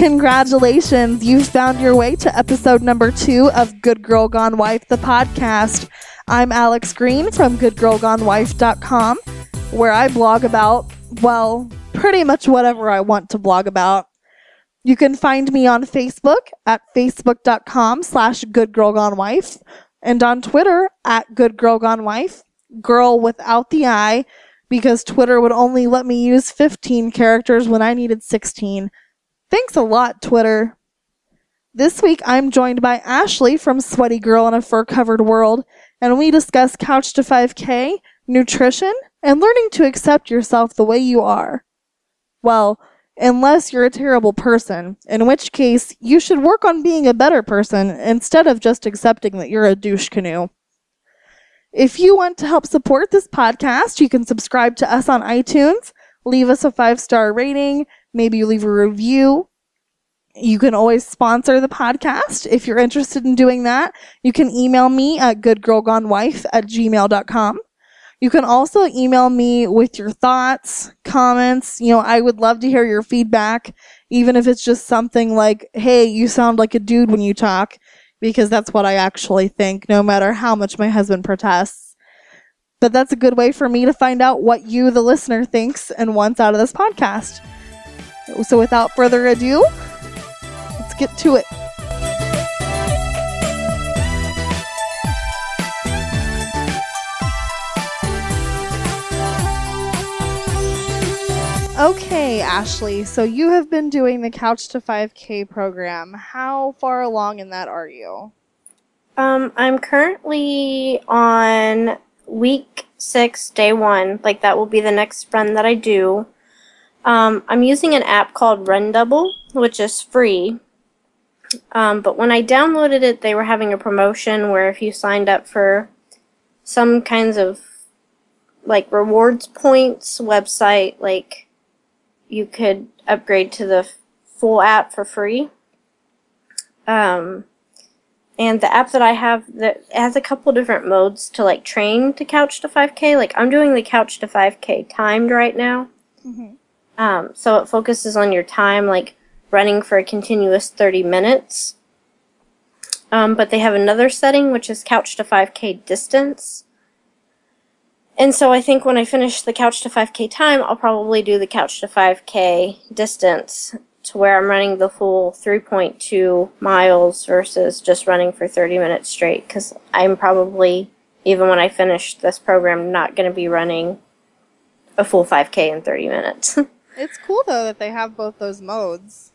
Congratulations, you've found your way to episode number two of Good Girl Gone Wife, the podcast. I'm Alex Green from goodgirlgonewife.com, where I blog about, well, pretty much whatever I want to blog about. You can find me on Facebook at facebook.com slash goodgirlgonewife and on Twitter at goodgirlgonewife, girl without the I, because Twitter would only let me use 15 characters when I needed 16. Thanks a lot, Twitter. This week I'm joined by Ashley from Sweaty Girl in a Fur Covered World, and we discuss Couch to 5K, nutrition, and learning to accept yourself the way you are. Well, unless you're a terrible person, in which case you should work on being a better person instead of just accepting that you're a douche canoe. If you want to help support this podcast, you can subscribe to us on iTunes, leave us a five star rating, maybe you leave a review. You can always sponsor the podcast if you're interested in doing that. You can email me at goodgirlgonewife at gmail.com. You can also email me with your thoughts, comments. You know, I would love to hear your feedback, even if it's just something like, hey, you sound like a dude when you talk, because that's what I actually think, no matter how much my husband protests. But that's a good way for me to find out what you, the listener, thinks and wants out of this podcast. So without further ado, let's get to it. Okay, Ashley, so you have been doing the Couch to 5K program. How far along in that are you? Um, I'm currently on week six, day one. Like that will be the next run that I do. Um, I'm using an app called Run Double, which is free. Um, but when I downloaded it, they were having a promotion where if you signed up for some kinds of like rewards points website, like you could upgrade to the full app for free. Um, and the app that I have that has a couple different modes to like train to couch to 5k. Like I'm doing the couch to 5k timed right now. Mm-hmm. Um, so it focuses on your time, like running for a continuous 30 minutes. Um, but they have another setting which is couch to 5k distance. And so I think when I finish the couch to 5k time, I'll probably do the couch to 5k distance to where I'm running the full 3.2 miles versus just running for 30 minutes straight because I'm probably, even when I finish this program, not going to be running a full 5k in 30 minutes. It's cool though that they have both those modes.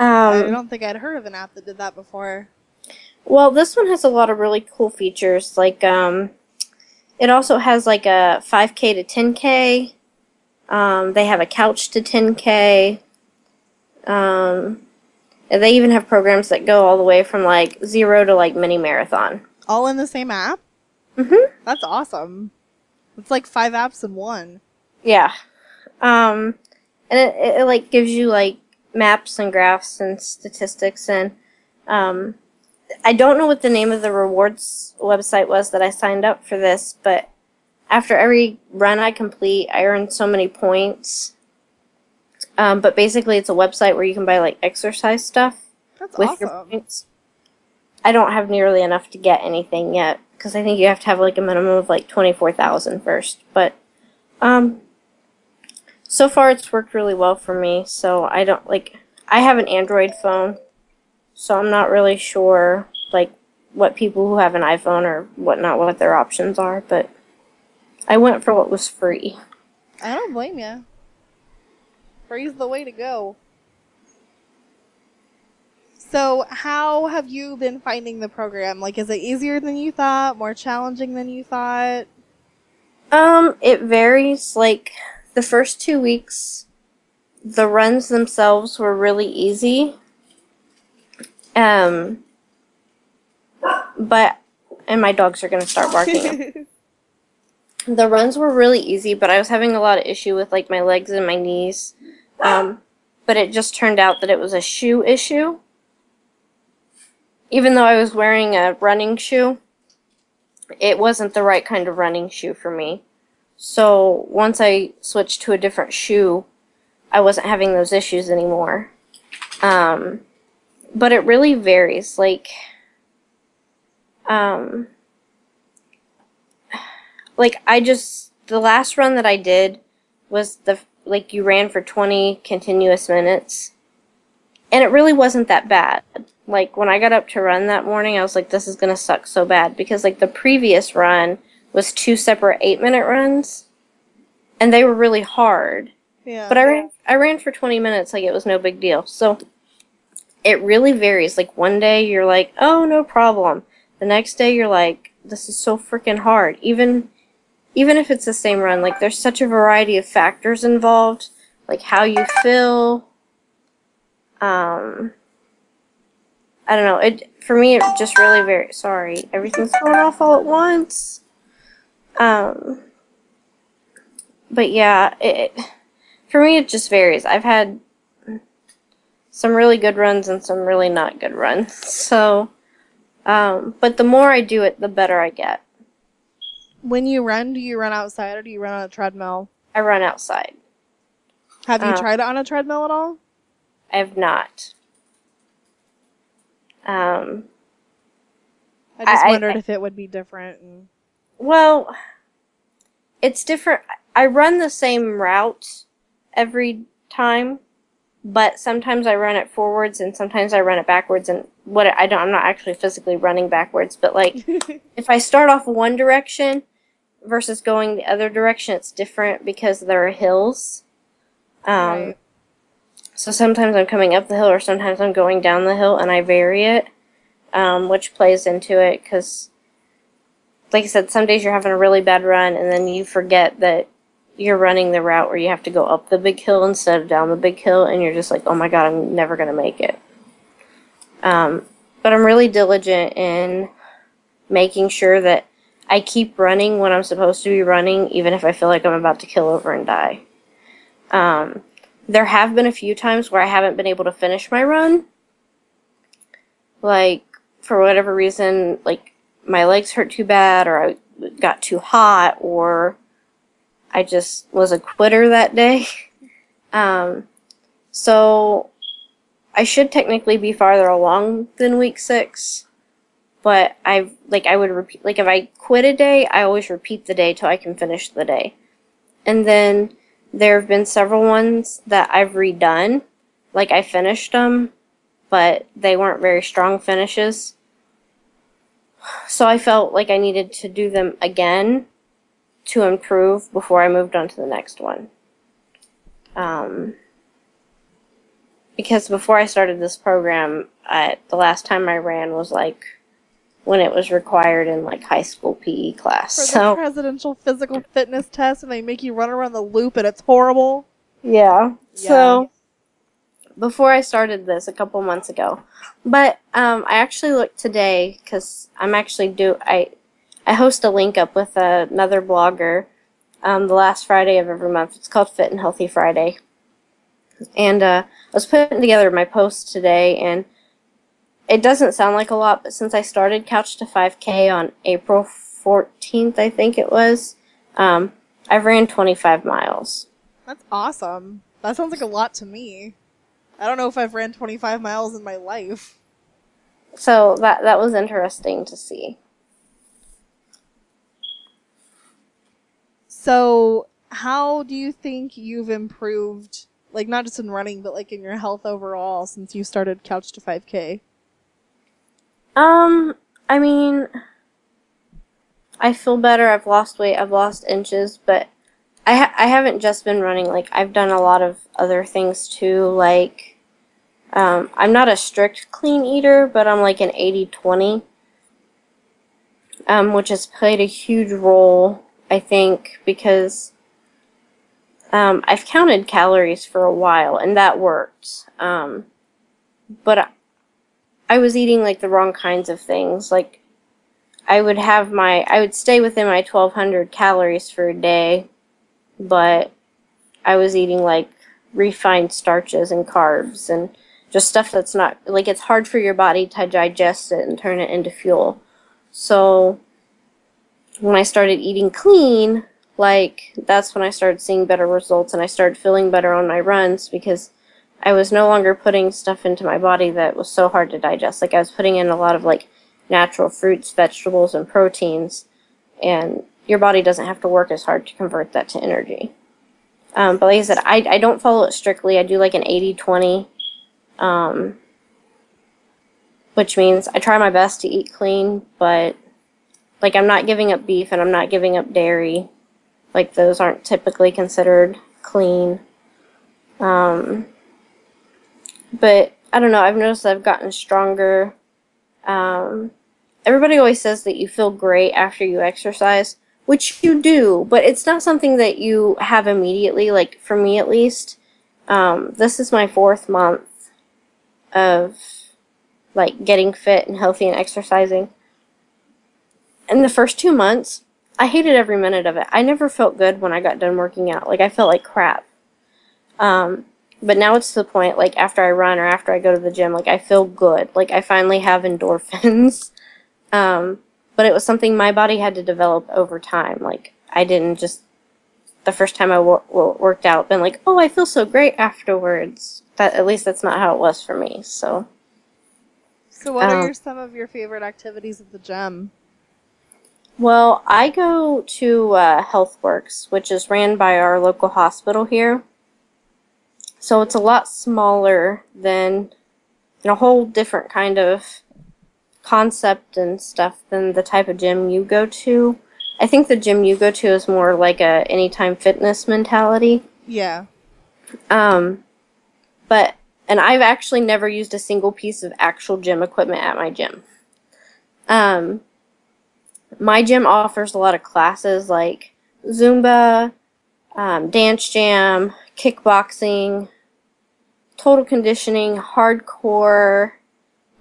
I um, don't think I'd heard of an app that did that before. well, this one has a lot of really cool features. Like, um, it also has like a 5k to 10k. Um, they have a couch to 10k. Um, and they even have programs that go all the way from like zero to like mini marathon. All in the same app? Mhm. That's awesome. It's like five apps in one. Yeah. Um, and it, it, it like gives you like maps and graphs and statistics and um, I don't know what the name of the rewards website was that I signed up for this, but after every run I complete, I earn so many points. Um, but basically, it's a website where you can buy like exercise stuff That's with your points. I don't have nearly enough to get anything yet because I think you have to have like a minimum of like twenty four thousand first. But um, so far it's worked really well for me. So I don't like I have an Android phone, so I'm not really sure like what people who have an iPhone or whatnot what their options are. But I went for what was free. I don't blame you. Free's the way to go. So, how have you been finding the program? Like, is it easier than you thought? More challenging than you thought? Um, it varies. Like the first two weeks, the runs themselves were really easy. Um, but and my dogs are gonna start barking. the runs were really easy, but I was having a lot of issue with like my legs and my knees. Um, but it just turned out that it was a shoe issue. Even though I was wearing a running shoe, it wasn't the right kind of running shoe for me. So once I switched to a different shoe, I wasn't having those issues anymore. Um, but it really varies. Like, um, like I just the last run that I did was the like you ran for 20 continuous minutes and it really wasn't that bad like when i got up to run that morning i was like this is to suck so bad because like the previous run was two separate 8 minute runs and they were really hard Yeah. but i ran i ran for 20 minutes like it was no big deal so it really varies like one day you're like oh no problem the next day you're like this is so freaking hard even even if it's the same run, like there's such a variety of factors involved, like how you feel. Um, I don't know. It for me, it just really very sorry. Everything's going off all at once. Um, but yeah, it for me it just varies. I've had some really good runs and some really not good runs. So, um, but the more I do it, the better I get. when you run, do you run outside or do you run on a treadmill? I run outside. Have you Uh, tried it on a treadmill at all? I have not. Um, I just I- I- wondered if it would be different. And... well, it's different. I run the same route every time, but sometimes I run it forwards and sometimes I run it backwards. And what I don't, I'm not actually physically running backwards, but like if I start off one direction versus going the other direction, it's different because there are hills. Um, Right. So sometimes I'm coming up the hill, or sometimes I'm going down the hill, and I vary it, um, which plays into it because, like I said, some days you're having a really bad run, and then you forget that you're running the route where you have to go up the big hill instead of down the big hill, and you're just like, oh my god, I'm never gonna make it. Um, but I'm really diligent in making sure that I keep running when I'm supposed to be running, even if I feel like I'm about to kill over and die. Um, there have been a few times where I haven't been able to finish my run. Like, for whatever reason, like, my legs hurt too bad, or I got too hot, or I just was a quitter that day. Um, so, I should technically be farther along than week six, but I like I would repeat like if I quit a day, I always repeat the day till I can finish the day, and then there have been several ones that I've redone, like I finished them, but they weren't very strong finishes. So I felt like I needed to do them again to improve before I moved on to the next one. Um, because before I started this program, I, the last time I ran was like when it was required in like high school PE class. For the so presidential physical fitness test, and they make you run around the loop, and it's horrible. yeah. Yeah. So before I started this a couple months ago, but um, I actually looked today because I'm actually do I I host a link up with another blogger um, the last Friday of every month. It's called Fit and Healthy Friday, and uh, I was putting together my post today, and it doesn't sound like a lot, but since I started Couch to 5K on April 14th, I think it was, um, I've ran 25 miles. That's awesome. That sounds like a lot to me. I don't know if I've ran 25 miles in my life. So that that was interesting to see. So, how do you think you've improved, like not just in running, but like in your health overall since you started Couch to 5K? Um, I mean, I feel better. I've lost weight. I've lost inches, but I ha- I haven't just been running. Like I've done a lot of other things too. Like, um, I'm not a strict clean eater, but I'm like an 80-20, um, which has played a huge role. I think because um, I've counted calories for a while, and that worked. Um, but I, I was eating like the wrong kinds of things. Like I would have my I would stay within my 1200 calories for a day, but I was eating like refined starches and carbs and just stuff that's not like it's hard for your body to digest it and turn it into fuel. So when I started eating clean, like that's when I started seeing better results and I started feeling better on my runs because I was no longer putting stuff into my body that was so hard to digest. Like I was putting in a lot of like natural fruits, vegetables, and proteins, and your body doesn't have to work as hard to convert that to energy. Um, but like I said, I, I don't follow it strictly. I do like an 80 20, um, which means I try my best to eat clean, but like I'm not giving up beef and I'm not giving up dairy. Like those aren't typically considered clean. Um, but I don't know. I've noticed I've gotten stronger. Um, everybody always says that you feel great after you exercise, which you do, but it's not something that you have immediately. Like for me, at least, um, this is my fourth month of like getting fit and healthy and exercising. In the first two months, I hated every minute of it. I never felt good when I got done working out. Like I felt like crap. Um, but now it's to the point like after I run or after I go to the gym, like I feel good. Like I finally have endorphins. um, but it was something my body had to develop over time. Like I didn't just the first time I wor- worked out been like, oh, I feel so great afterwards. That at least that's not how it was for me. So. So, what um, are your, some of your favorite activities at the gym? Well, I go to uh, HealthWorks, which is ran by our local hospital here. So it's a lot smaller than and a whole different kind of concept and stuff than the type of gym you go to. I think the gym you go to is more like a anytime fitness mentality. Yeah. Um but and I've actually never used a single piece of actual gym equipment at my gym. Um my gym offers a lot of classes like Zumba, um, dance jam, kickboxing, total conditioning, hardcore,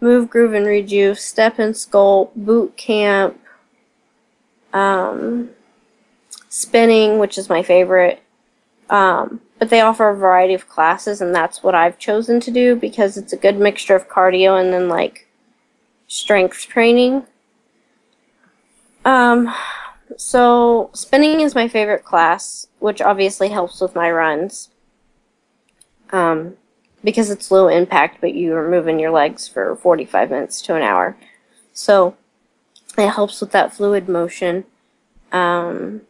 move, groove, and rejuve, step and sculpt, boot camp, um, spinning, which is my favorite. Um, but they offer a variety of classes, and that's what I've chosen to do because it's a good mixture of cardio and then like strength training. Um, so spinning is my favorite class, which obviously helps with my runs. Um, because it's low impact, but you are moving your legs for 45 minutes to an hour. So it helps with that fluid motion. Um,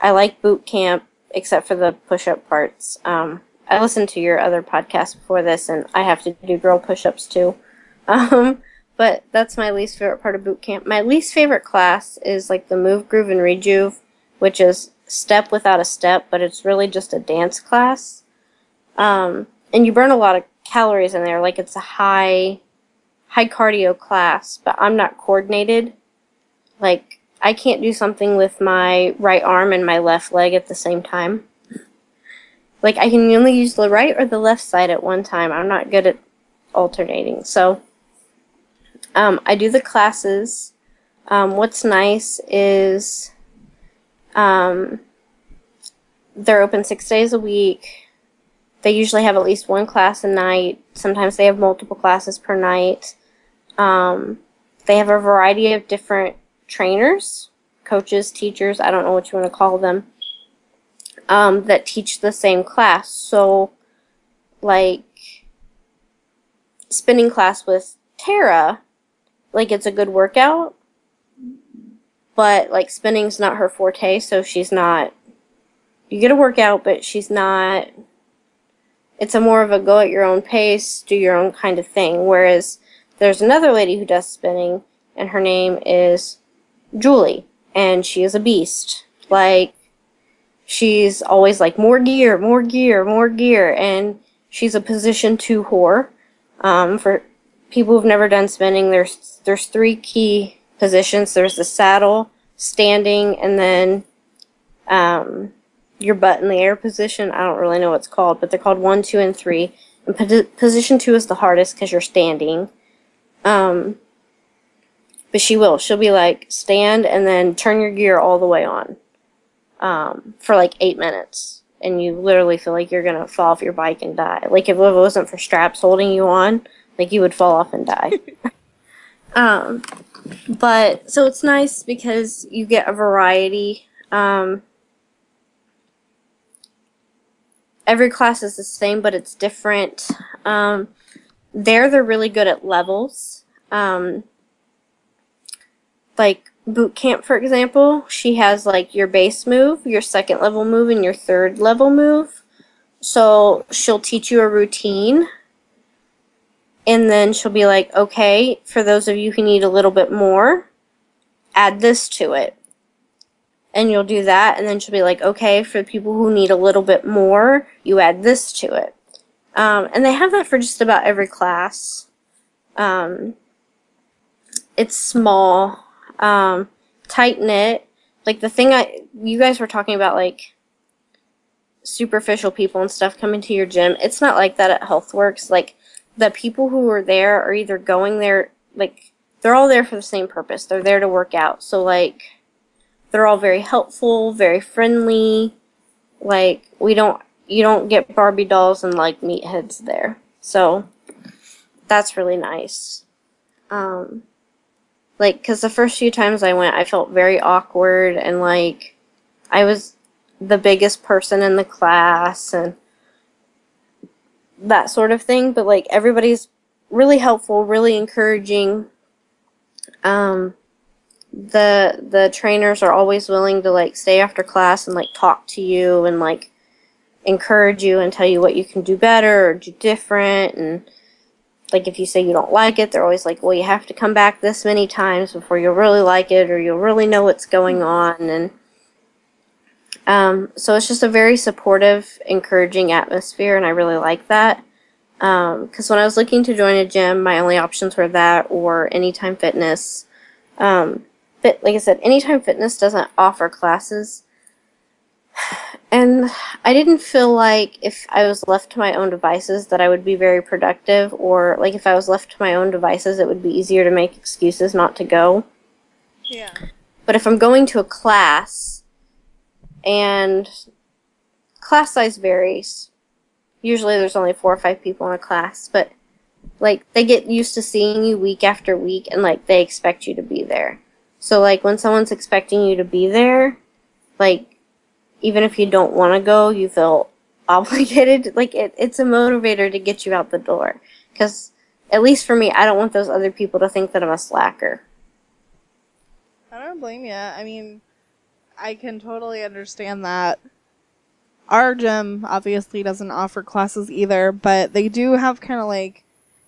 I like boot camp, except for the push up parts. Um, I listened to your other podcast before this, and I have to do girl push ups too. Um, but that's my least favorite part of boot camp. My least favorite class is like the move, groove, and rejuve, which is step without a step, but it's really just a dance class. Um, and you burn a lot of calories in there. Like it's a high, high cardio class, but I'm not coordinated. Like I can't do something with my right arm and my left leg at the same time. Like I can only use the right or the left side at one time. I'm not good at alternating. So um, I do the classes. Um, what's nice is um, they're open six days a week. They usually have at least one class a night. Sometimes they have multiple classes per night. Um, they have a variety of different trainers, coaches, teachers, I don't know what you want to call them, um, that teach the same class. So, like, spinning class with Tara, like, it's a good workout, but, like, spinning's not her forte, so she's not. You get a workout, but she's not it's a more of a go at your own pace, do your own kind of thing. Whereas there's another lady who does spinning, and her name is Julie, and she is a beast. Like, she's always like, more gear, more gear, more gear, and she's a position two whore. Um, for people who've never done spinning, there's there's three key positions. There's the saddle, standing, and then um, your butt in the air position. I don't really know what it's called, but they're called one, two, and three. And position two is the hardest because you're standing. Um, but she will. She'll be like stand and then turn your gear all the way on um, for like eight minutes, and you literally feel like you're gonna fall off your bike and die. Like if it wasn't for straps holding you on, like you would fall off and die. um, but so it's nice because you get a variety. Um, every class is the same, but it's different. Um, there, they're really good at levels. Um, like boot camp, for example, she has like your base move, your second level move, and your third level move. So she'll teach you a routine. And then she'll be like, okay, for those of you who need a little bit more, add this to it and you'll do that and then she'll be like okay for the people who need a little bit more you add this to it um, and they have that for just about every class um, it's small um, tight knit like the thing i you guys were talking about like superficial people and stuff coming to your gym it's not like that at healthworks like the people who are there are either going there like they're all there for the same purpose they're there to work out so like they're all very helpful, very friendly. Like we don't you don't get Barbie dolls and like meatheads there. So that's really nice. Um like cuz the first few times I went I felt very awkward and like I was the biggest person in the class and that sort of thing, but like everybody's really helpful, really encouraging. Um the the trainers are always willing to like stay after class and like talk to you and like encourage you and tell you what you can do better or do different and like if you say you don't like it they're always like well you have to come back this many times before you'll really like it or you'll really know what's going on and um, so it's just a very supportive encouraging atmosphere and i really like that because um, when i was looking to join a gym my only options were that or anytime fitness um, but like I said, Anytime Fitness doesn't offer classes. And I didn't feel like if I was left to my own devices that I would be very productive, or like if I was left to my own devices, it would be easier to make excuses not to go. Yeah. But if I'm going to a class, and class size varies, usually there's only four or five people in a class, but like they get used to seeing you week after week and like they expect you to be there. So like when someone's expecting you to be there, like even if you don't want to go, you feel obligated. Like it, it's a motivator to get you out the door. Because at least for me, I don't want those other people to think that I'm a slacker. I don't blame you. I mean, I can totally understand that. Our gym obviously doesn't offer classes either, but they do have kind of like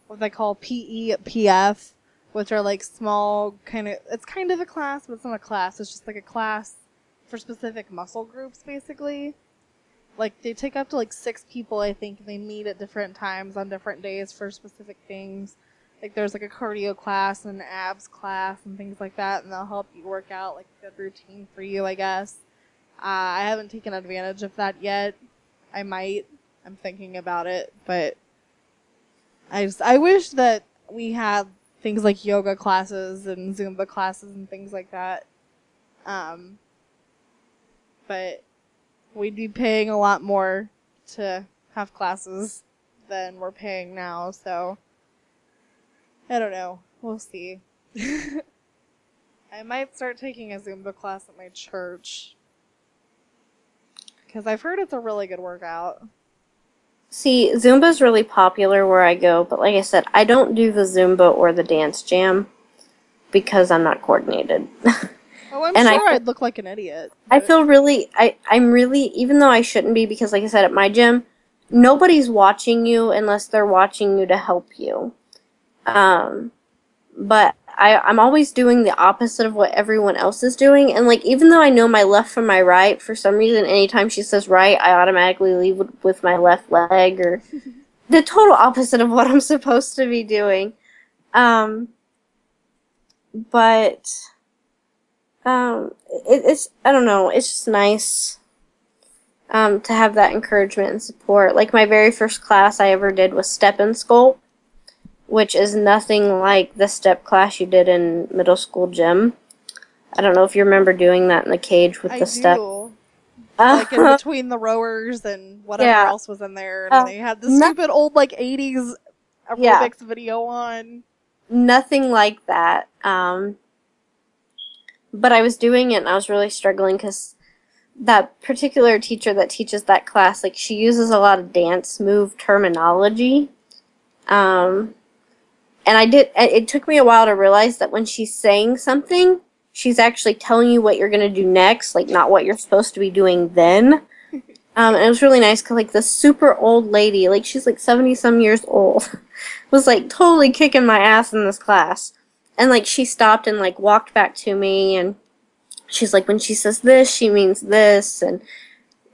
what they call PE PF, which are like small kind of it's kind of a class but it's not a class it's just like a class for specific muscle groups basically. Like they take up to like six people i think. They meet at different times on different days for specific things. Like there's like a cardio class and an abs class and things like that and they'll help you work out like a good routine for you i guess. Uh, i haven't taken advantage of that yet. I might. I'm thinking about it but i just i wish that we had things like yoga classes and Zumba classes and things like that. Um, but we'd be paying a lot more to have classes than we're paying now, so I don't know. We'll see. I might start taking a Zumba class at my church. Because I've heard it's a really good workout. See, Zumba's really popular where I go, but like I said, I don't do the Zumba or the dance jam because I'm not coordinated. Oh, I'm and sure I, would look like an idiot. I feel really, I, I'm really, even though I shouldn't be, because like I said, at my gym, nobody's watching you unless they're watching you to help you. Um, but I, I'm always doing the opposite of what everyone else is doing. And like, even though I know my left from my right, for some reason, anytime she says right, I automatically leave with, with my left leg or the total opposite of what I'm supposed to be doing. Um, but, um, it, it's, I don't know, it's just nice, um, to have that encouragement and support. Like, my very first class I ever did was step and sculpt which is nothing like the step class you did in middle school gym. I don't know if you remember doing that in the cage with I the do. step. like in between the rowers and whatever Yeah. else was in there, and Uh, they had the no- stupid old like '80s aerobics Yeah. video on. Nothing like that. Um, but I was doing it and I was really struggling because that particular teacher that teaches that class, like she uses a lot of dance move terminology. Um, and I did. It took me a while to realize that when she's saying something, she's actually telling you what you're gonna do next, like not what you're supposed to be doing then. Um, and it was really nice because like the super old lady, like she's like seventy some years old, was like totally kicking my ass in this class, and like she stopped and like walked back to me and she's like when she says this she means this and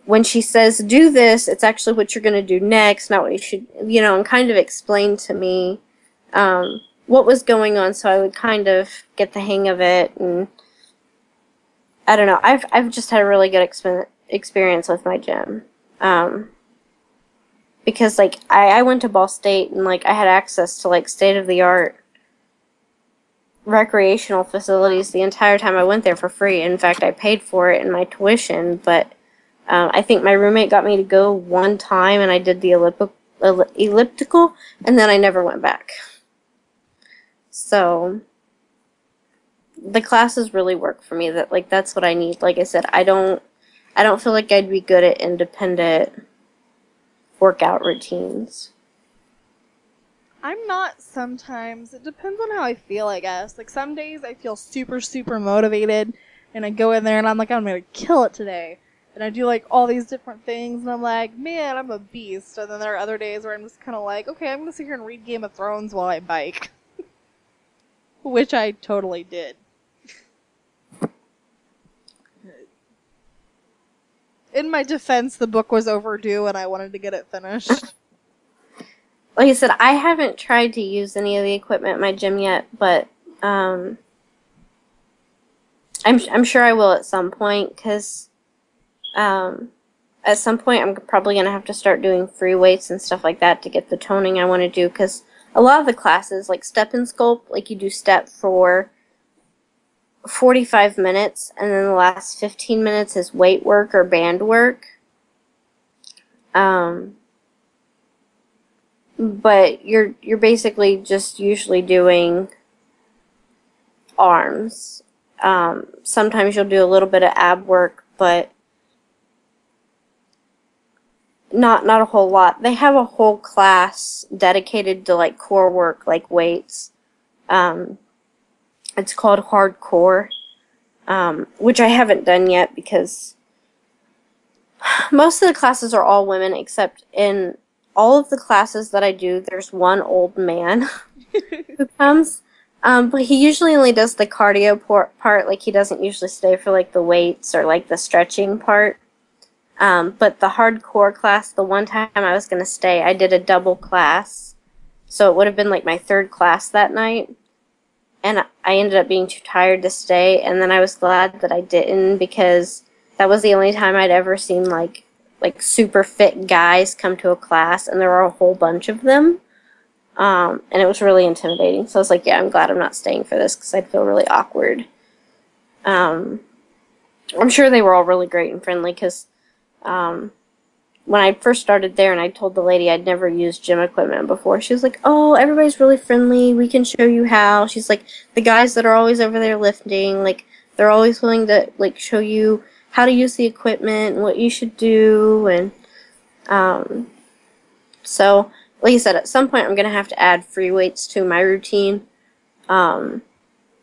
when she says do this it's actually what you're going to do next not what you should you know and kind of explain to me um, what was going on so i would kind of get the hang of it and i don't know. I've, I've just had a really good exp- experience with my gym um, because like I, I went to ball state and like i had access to like state of the art recreational facilities the entire time I went there for free. In fact, I paid for it in my tuition, but um, I think my roommate got me to go one time and I did the ellip- elliptical and then I never went back. So the classes really work for me that like that's what I need. Like I said, I don't I don't feel like I'd be good at independent workout routines. I'm not sometimes. It depends on how I feel, I guess. Like some days I feel super, super motivated and I go in there and I'm like, I'm gonna kill it today. And I do like all these different things and I'm like, man, I'm a beast. And then there are other days where I'm just kind of like, okay, I'm gonna sit here and read Game of Thrones while I bike. Which I totally did. In my defense, the book was overdue and I wanted to get it finished like I said, I haven't tried to use any of the equipment in my gym yet, but um, I'm I'm sure I will at some point because um, at some point I'm probably gonna have to start doing free weights and stuff like that to get the toning I want to do because a lot of the classes like step and sculpt like you do step for 45 minutes and then the last 15 minutes is weight work or band work. Um but you're you're basically just usually doing arms. Um, sometimes you'll do a little bit of ab work, but not not a whole lot. They have a whole class dedicated to like core work, like weights. Um, it's called hardcore, um, which I haven't done yet because most of the classes are all women, except in all of the classes that I do, there's one old man who comes. Um, but he usually only does the cardio por- part. Like he doesn't usually stay for like the weights or like the stretching part. Um, but the hardcore class, the one time I was gonna stay, I did a double class, so it would have been like my third class that night. And I ended up being too tired to stay, and then I was glad that I didn't because that was the only time I'd ever seen like like super fit guys come to a class, and there were a whole bunch of them. Um, and it was really intimidating. So I was like, yeah, I'm glad I'm not staying for this because I'd feel really awkward. Um, I'm sure they were all really great and friendly because um, when I first started there and I told the lady I'd never used gym equipment before, she was like, oh, everybody's really friendly. We can show you how. She's like, the guys that are always over there lifting, like, they're always willing to, like, show you how to use the equipment what you should do and um, so like I said at some point I'm gonna have to add free weights to my routine um,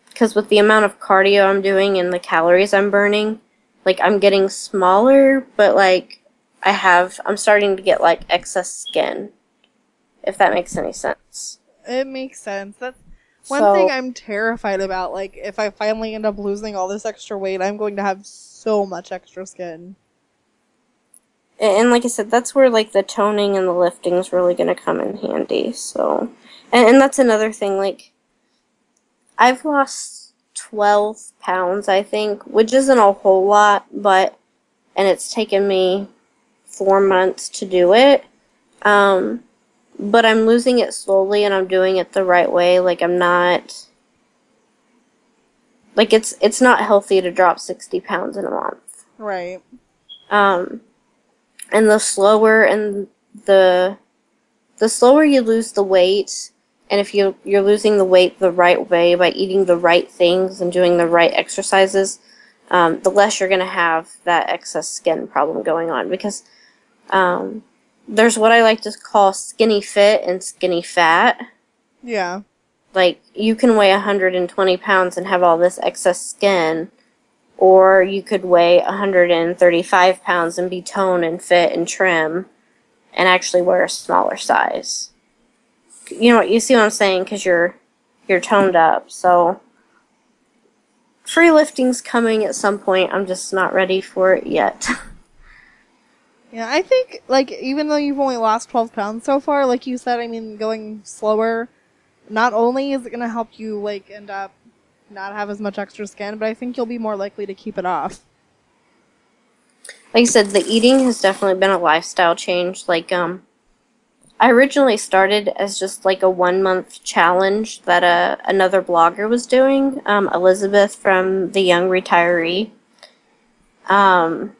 because with the amount of cardio I'm doing and the calories I'm burning like I'm getting smaller but like I have I'm starting to get like excess skin if that makes any sense. It makes sense. That's one So- thing I'm terrified about, like if I finally end up losing all this extra weight, I'm going to have so much extra skin. and, like I said, that's where like the toning and the lifting is really gonna come in handy. So, and, and that's another thing. Like, I've lost twelve pounds, I think, which isn't a whole lot, but and it's taken me four months to do it. Um, but I'm losing it slowly, and I'm doing it the right way. Like I'm not. Like it's it's not healthy to drop sixty pounds in a month. Right. Um, and the slower and the the slower you lose the weight, and if you you're losing the weight the right way by eating the right things and doing the right exercises, um, the less you're going to have that excess skin problem going on. Because um, there's what I like to call skinny fit and skinny fat. Yeah. Like, you can weigh 120 pounds and have all this excess skin, or you could weigh 135 pounds and be toned and fit and trim and actually wear a smaller size. You know, what you see what I'm saying? Because you're you're toned up. So free lifting's coming at some point. I'm just not ready for it yet. Yeah, I think like even though you've only lost 12 pounds so far, like you said, I mean, going slower, not only is it gonna help you like end up not have as much extra skin, but I think you'll be more likely to keep it off. like I said, the eating has definitely been a lifestyle change. Like, um, I originally started as just like a one month challenge that uh, another blogger was doing, um, Elizabeth from The Young Retiree. Um,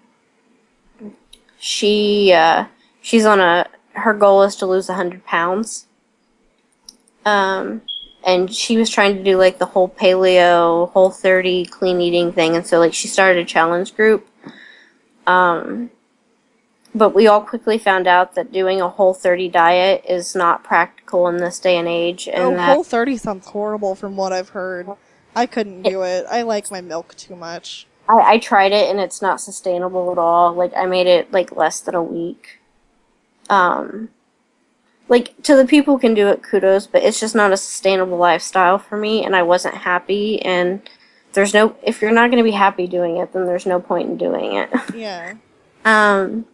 she uh, she's on a her goal is to lose 100 pounds. Um, and she was trying to do like the whole paleo, whole 30 clean eating thing. And so like she started a challenge group. Um, but we all quickly found out that doing a whole 30 diet is not practical in this day and age. And oh, that, Whole 30 sounds horrible from what I've heard. I couldn't do it. I like my milk too much. I, I tried it and it's not sustainable at all. Like I made it like less than a week. Um, like to the people who can do it, kudos, but it's just not a sustainable lifestyle for me, and I wasn't happy. And there's no if you're not going to be happy doing it, then there's no point in doing it. Yeah. Um,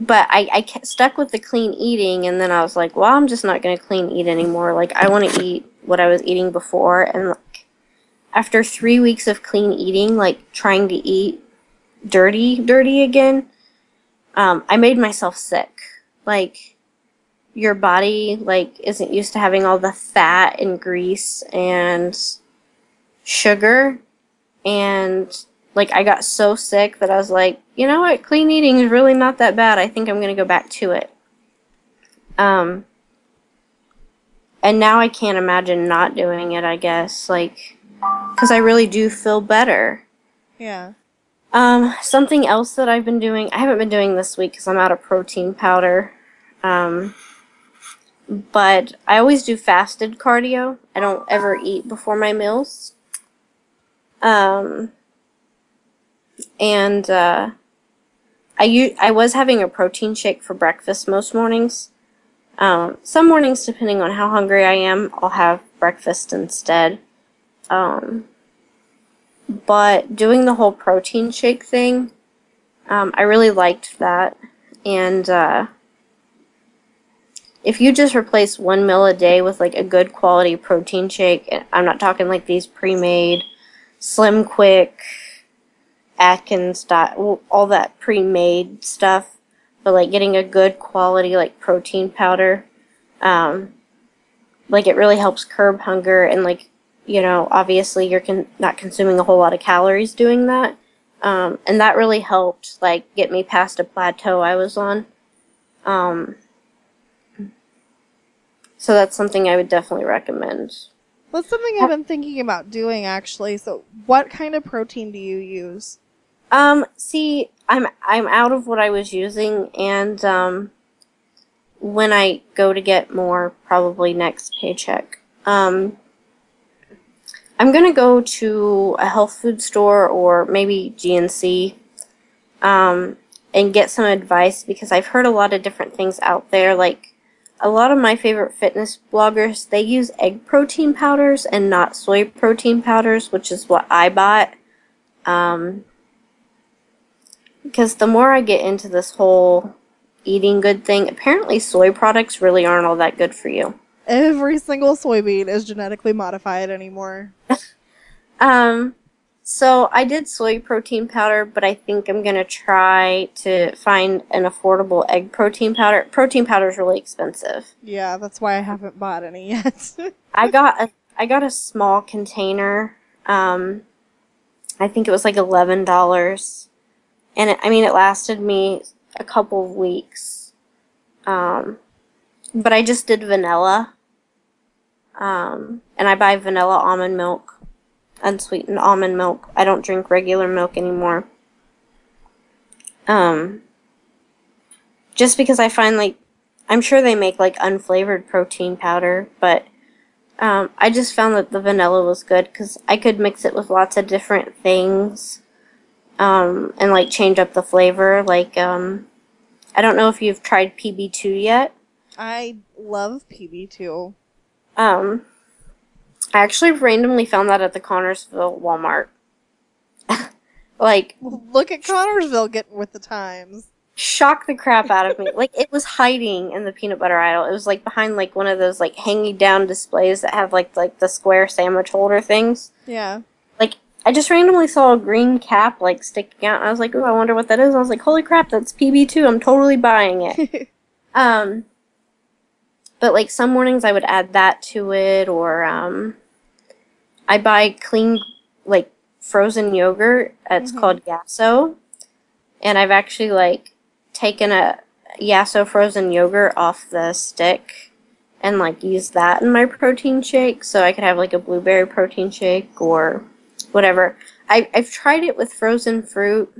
but I, I stuck with the clean eating, and then I was like, well, I'm just not going to clean eat anymore. Like, I want to eat what I was eating before. And like, after three weeks of clean eating, like trying to eat dirty, dirty again, um, I made myself sick. Like, your body like isn't used to having all the fat and grease and sugar and like I got so sick that I was like, you know what, clean eating is really not that bad. I think I'm gonna go back to it. Um, and now I can't imagine not doing it. I guess like, because I really do feel better. Yeah. Um, something else that I've been doing, I haven't been doing this week because I'm out of protein powder. Um, but I always do fasted cardio. I don't ever eat before my meals. Um, and uh, I u- I was having a protein shake for breakfast most mornings. Um, some mornings, depending on how hungry I am, I'll have breakfast instead. Um, but doing the whole protein shake thing, um, I really liked that. And uh, if you just replace one meal a day with like a good quality protein shake, I'm not talking like these pre-made, slim quick, Atkins dot all that pre-made stuff, but like getting a good quality like protein powder, um, like it really helps curb hunger and like you know obviously you're con- not consuming a whole lot of calories doing that, um, and that really helped like get me past a plateau I was on. Um, so that's something I would definitely recommend. That's something I've been thinking about doing actually. So, what kind of protein do you use? Um, see, I'm I'm out of what I was using, and um, when I go to get more, probably next paycheck, um, I'm gonna go to a health food store or maybe GNC, um, and get some advice because I've heard a lot of different things out there. Like a lot of my favorite fitness bloggers, they use egg protein powders and not soy protein powders, which is what I bought. Um, because the more I get into this whole eating good thing, apparently soy products really aren't all that good for you. Every single soybean is genetically modified anymore. Um, so I did soy protein powder, but I think I'm gonna try to find an affordable egg protein powder. Protein powder is really expensive. Yeah, that's why I haven't bought any yet. I got a I got a small container. Um, I think it was like eleven dollars, and it, I mean it lasted me a couple of weeks. Um, but I just did vanilla. Um, and I buy vanilla almond milk. Unsweetened almond milk. I don't drink regular milk anymore. Um, just because I find like, I'm sure they make like unflavored protein powder, but um, I just found that the vanilla was good because I could mix it with lots of different things um, and like change up the flavor. Like, um, I don't know if you've tried PB2 yet. I love PB2. Um, I actually randomly found that at the Connersville Walmart. like, Look at Connersville getting with the times. shocked the crap out of me. like, it was hiding in the peanut butter aisle. It was like behind like one of those like hanging down displays that have like like the square sandwich holder things. Yeah. Like, I just randomly saw a green cap like sticking out. And I was like, "Ooh, I wonder what that is." I was like, "Holy crap, that's PB2. I'm totally buying it." Um, but like some mornings I would add that to it, or um, I buy clean like frozen yogurt. It's Mhm. called Yasso, and I've actually like taken a Yasso frozen yogurt off the stick and like used that in my protein shake, so I could have like a blueberry protein shake or whatever. I I've tried it with frozen fruit.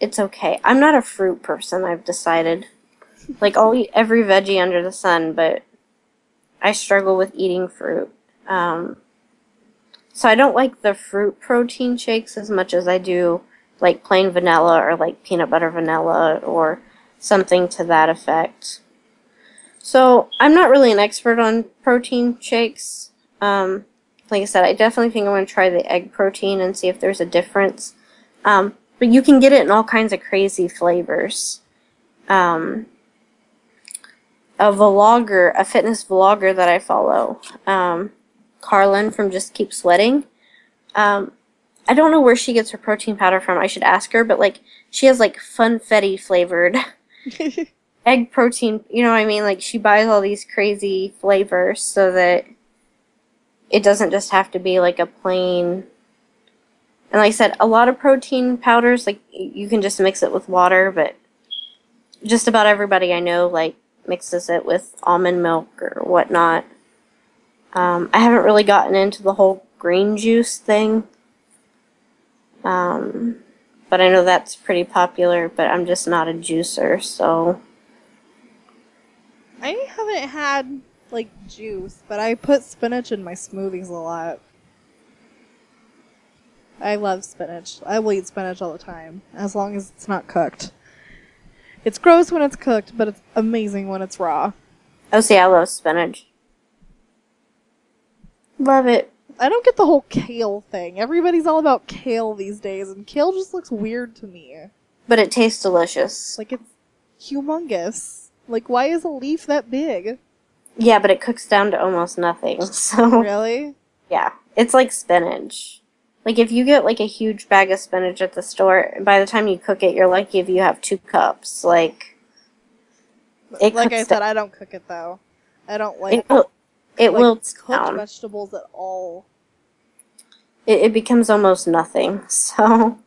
It's okay. I'm not a fruit person, I've decided. Like I'll eat every veggie under the sun, but I struggle with eating fruit. Um, so I don't like the fruit protein shakes as much as I do like plain vanilla or like peanut butter vanilla or something to that effect. So I'm not really an expert on protein shakes. Um, like I said, I definitely think I'm going to try the egg protein and see if there's a difference. Um, but you can get it in all kinds of crazy flavors. Um, a vlogger, a fitness vlogger that I follow, um, Carlin from Just Keep Sweating. Um, I don't know where she gets her protein powder from. I should ask her, but like she has like funfetti flavored egg protein. You know what I mean? Like she buys all these crazy flavors so that it doesn't just have to be like a plain. And like I said, a lot of protein powders, like you can just mix it with water, but just about everybody I know like mixes it with almond milk or whatnot. Um, I haven't really gotten into the whole green juice thing. Um, but I know that's pretty popular, but I'm just not a juicer, so I haven't had like juice, but I put spinach in my smoothies a lot. I love spinach. I will eat spinach all the time, as long as it's not cooked. It's gross when it's cooked, but it's amazing when it's raw. oh see, I love spinach. Love it. I don't get the whole kale thing. Everybody's all about kale these days, and kale just looks weird to me. But it tastes delicious. Like it's humongous. Like why is a leaf that big? Yeah, but it cooks down to almost nothing. So Really? yeah, it's like spinach. Like if you get like a huge bag of spinach at the store, by the time you cook it, you're lucky if you have two cups. Like it like I said, down- I don't cook it though. I don't like it will it like, wilts cooked down. vegetables at all. it, it becomes almost nothing. So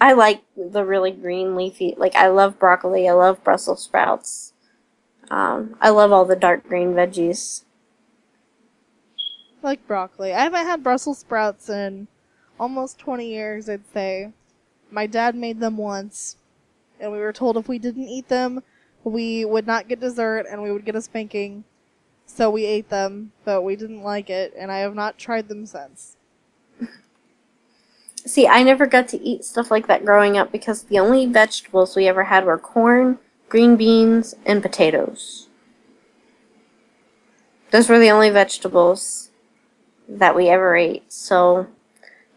I like the really green leafy. Like I love broccoli. I love Brussels sprouts. Um, I love all the dark green veggies. Like broccoli. I haven't had Brussels sprouts in almost 20 years, I'd say. My dad made them once, and we were told if we didn't eat them, we would not get dessert and we would get a spanking. So we ate them, but we didn't like it, and I have not tried them since. See, I never got to eat stuff like that growing up because the only vegetables we ever had were corn, green beans, and potatoes. Those were the only vegetables that we ever ate. So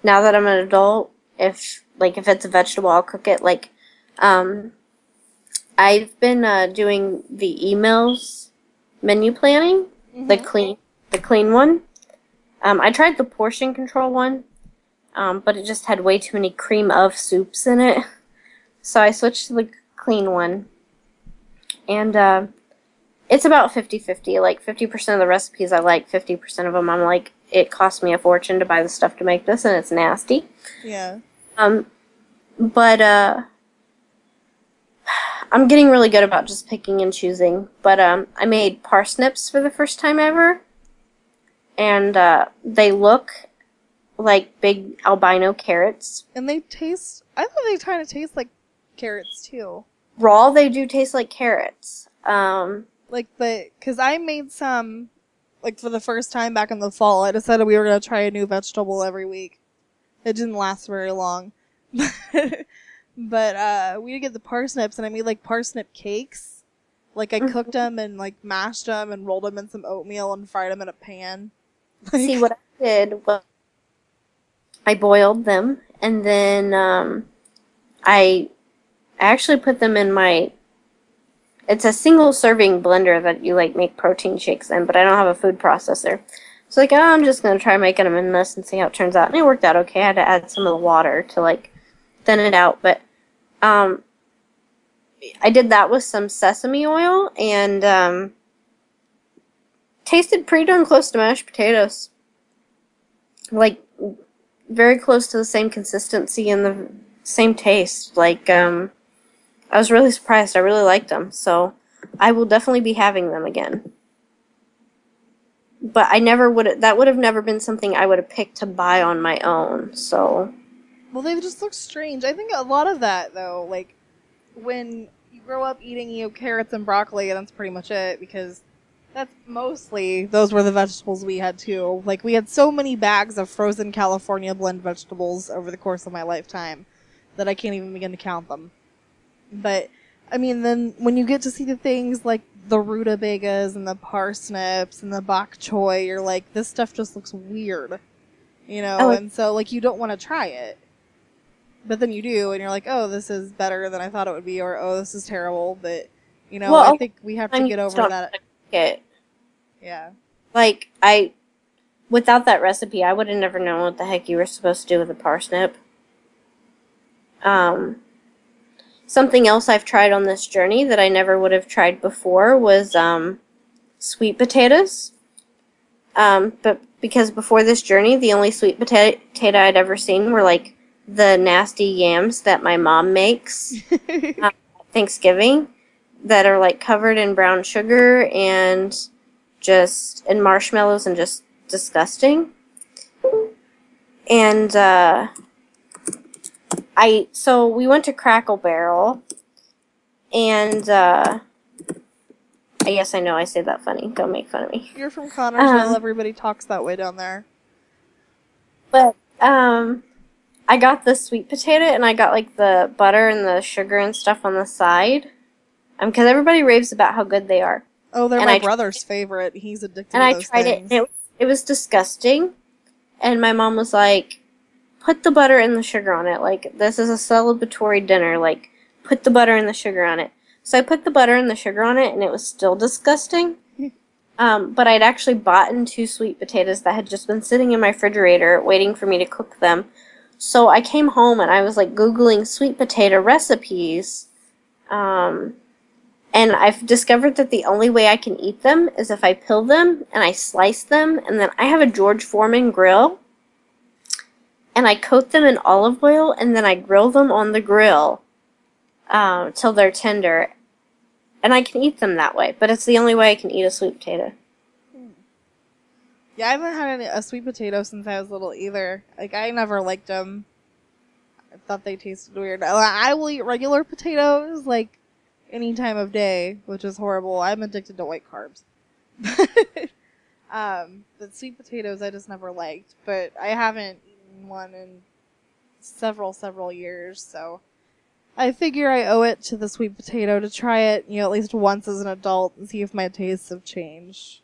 now that I'm an adult, if like if it's a vegetable, I'll cook it. Like, um, I've been uh, doing the eMeals menu planning, the clean, the clean one. Um, I tried the portion control one, um, but it just had way too many cream of soups in it. So I switched to the clean one. And uh, it's about 50 50. Like 50% of the recipes I like, 50% of them I'm like, it cost me a fortune to buy the stuff to make this, and it's nasty. Yeah. Um, but uh, I'm getting really good about just picking and choosing. But um, I made parsnips for the first time ever, and uh, they look like big albino carrots. And they taste. I thought they kind of taste like carrots too. Raw, they do taste like carrots. Um, Like the, cause I made some, like for the first time back in the fall. I decided we were gonna try a new vegetable every week. It didn't last very long, but uh, we did get the parsnips, and I made like parsnip cakes. Like I cooked them and like mashed them and rolled them in some oatmeal and fried them in a pan. see what I did was I boiled them and then um, I actually put them in my. It's a single serving blender that you like make protein shakes in, but I don't have a food processor. So like, oh, I'm just gonna try making them in this and see how it turns out. And it worked out okay. I had to add some of the water to like thin it out, but um, I did that with some sesame oil and um, tasted pretty darn close to mashed potatoes. Like very close to the same consistency and the same taste. Like um, I was really surprised. I really liked them, so I will definitely be having them again. But I never would. That would have never been something I would have picked to buy on my own. So Well, they just look strange. I think a lot of that, though, like when you grow up eating you know, carrots and broccoli, that's pretty much it because that's mostly those were the vegetables we had too. Like we had so many bags of frozen California blend vegetables over the course of my lifetime that I can't even begin to count them. But I mean, then when you get to see the things like the rutabagas and the parsnips and the bok choy, you're like, this stuff just looks weird, you know. Oh, and so like you don't want to try it, but then you do, and you're like, oh, this is better than I thought it would be, or oh, this is terrible. But you know, Well, I think we have to get over that. it. Yeah. Like I, without that recipe, I would have never known what the heck you were supposed to do with a parsnip. Um, something else I've tried on this journey that I never would have tried before was um, sweet potatoes. Um, but because before this journey, the only sweet potato, I'd ever seen were like the nasty yams that my mom makes at Thanksgiving that are like covered in brown sugar and just and marshmallows and just disgusting. And uh, I so we went to Crackle Barrel, and uh, I guess I know I say that funny. Don't make fun of me. You're from Connersville. Um, Everybody talks that way down there. But um, I got the sweet potato and I got like the butter and the sugar and stuff on the side. Um, because everybody raves about how good they are. Oh, they're and my I brother's favorite. He's addicted and to I those tried it. And it it was disgusting, and my mom was like, "Put the butter and the sugar on it. Like this is a celebratory dinner. Like put the butter and the sugar on it." So I put the butter and the sugar on it, and it was still disgusting. um, but I'd actually bought in two sweet potatoes that had just been sitting in my refrigerator, waiting for me to cook them. So I came home and I was like googling sweet potato recipes. Um, and I've discovered that the only way I can eat them is if I peel them and I slice them, and then I have a George Foreman grill, and I coat them in olive oil, and then I grill them on the grill uh, till they're tender, and I can eat them that way. But it's the only way I can eat a sweet potato. Yeah, I haven't had any, a sweet potato since I was little either. Like I never liked them. I thought they tasted weird. I will eat regular potatoes like any time of day, which is horrible. I'm addicted to white carbs. um, but sweet potatoes I just never liked. But I haven't eaten one in several several years, so I figure I owe it to the sweet potato to try it, you know, at least once as an adult and see if my tastes have changed.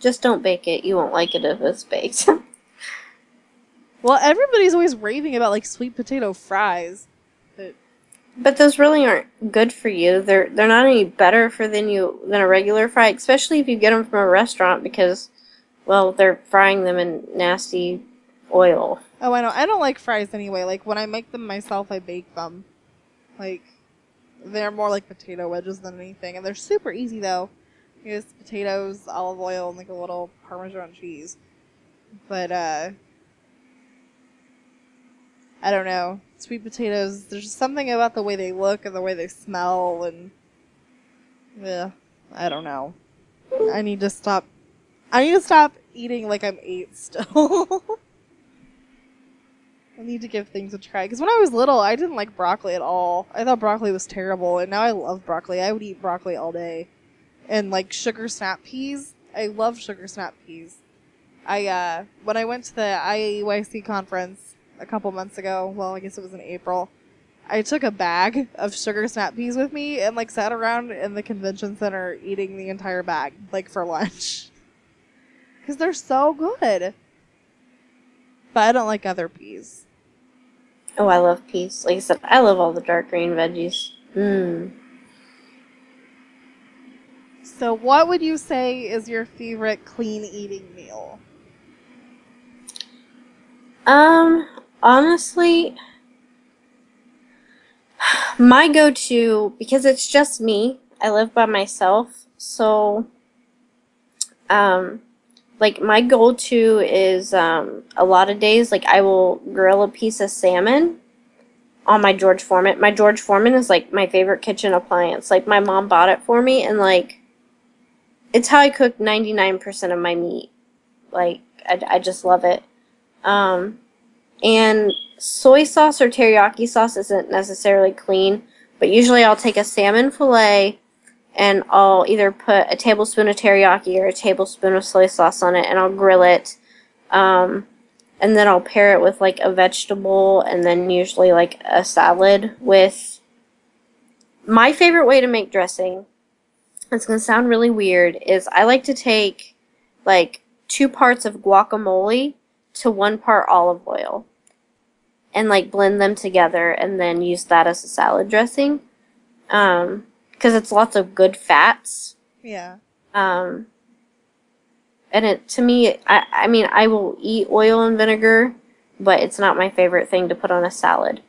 Just don't bake it. You won't like it if it's baked. Well, everybody's always raving about like sweet potato fries. But But those really aren't good for you. They're they're not any better for than you than a regular fry, especially if you get them from a restaurant because, well, they're frying them in nasty oil. oh, I know I don't like fries anyway. Like when I make them myself, I bake them. Like they're more like potato wedges than anything, and they're super easy though. You use potatoes, olive oil, and like a little Parmesan cheese. But uh, I don't know. Sweet potatoes. There's just something about the way they look and the way they smell, and yeah, I don't know. I need to stop I need to stop eating like I'm eight still. I need to give things a try. Because when I was little, I didn't like broccoli at all. I thought broccoli was terrible, and now I love broccoli. I would eat broccoli all day. And like sugar snap peas. I love sugar snap peas. I, uh, when I went to the IAYC conference a couple months ago, well, I guess it was in April, I took a bag of sugar snap peas with me and like sat around in the convention center eating the entire bag, like for lunch. Because they're so good. But I don't like other peas. Oh, I love peas. Like I said, I love all the dark green veggies. Mmm. So, what would you say is your favorite clean eating meal? Um, honestly, my go to, because it's just me, I live by myself, so, um, like my go to is um, a lot of days, like I will grill a piece of salmon on my George Foreman. My George Foreman is like my favorite kitchen appliance. Like my mom bought it for me, and like it's how I cook 99% of my meat. Like I, I just love it. Um, and soy sauce or teriyaki sauce isn't necessarily clean, but usually I'll take a salmon fillet and I'll either put a tablespoon of teriyaki or a tablespoon of soy sauce on it and I'll grill it. Um, and then I'll pair it with like a vegetable and then usually like a salad with my favorite way to make dressing. It's going to sound really weird is I like to take like two parts of guacamole to one part olive oil and like blend them together and then use that as a salad dressing. Um, because it's lots of good fats. Yeah. Um, and it to me, I I mean, I will eat oil and vinegar, but it's not my favorite thing to put on a salad.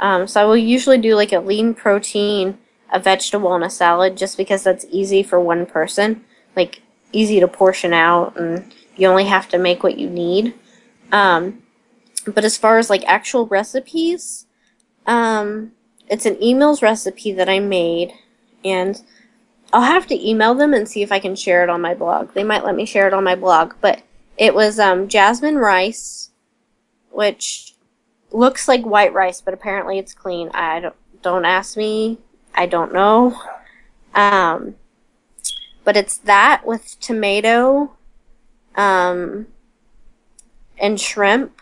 Um, so I will usually do like a lean protein, a vegetable, and a salad, just because that's easy for one person, like easy to portion out, and you only have to make what you need. Um, but as far as like actual recipes, um, it's an eMeals recipe that I made and I'll have to email them and see if I can share it on my blog. They might let me share it on my blog, but it was um, jasmine rice, which looks like white rice, but apparently it's clean. I don't don't ask me. I don't know. Um, but it's that with tomato, um, and shrimp,